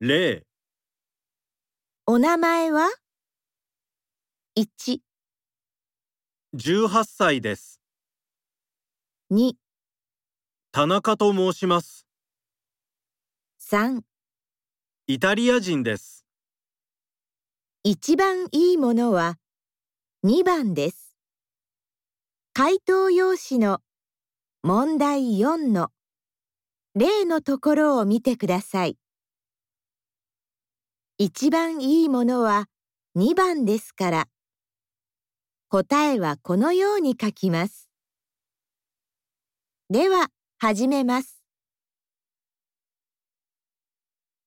0お名前は ?1、18歳です。2、田中と申します。3イタリア人です。一番いいものは？2番です。回答用紙の問題4の例のところを見てください。一番いいものは2番ですから、答えはこのように書きます。では、始めます。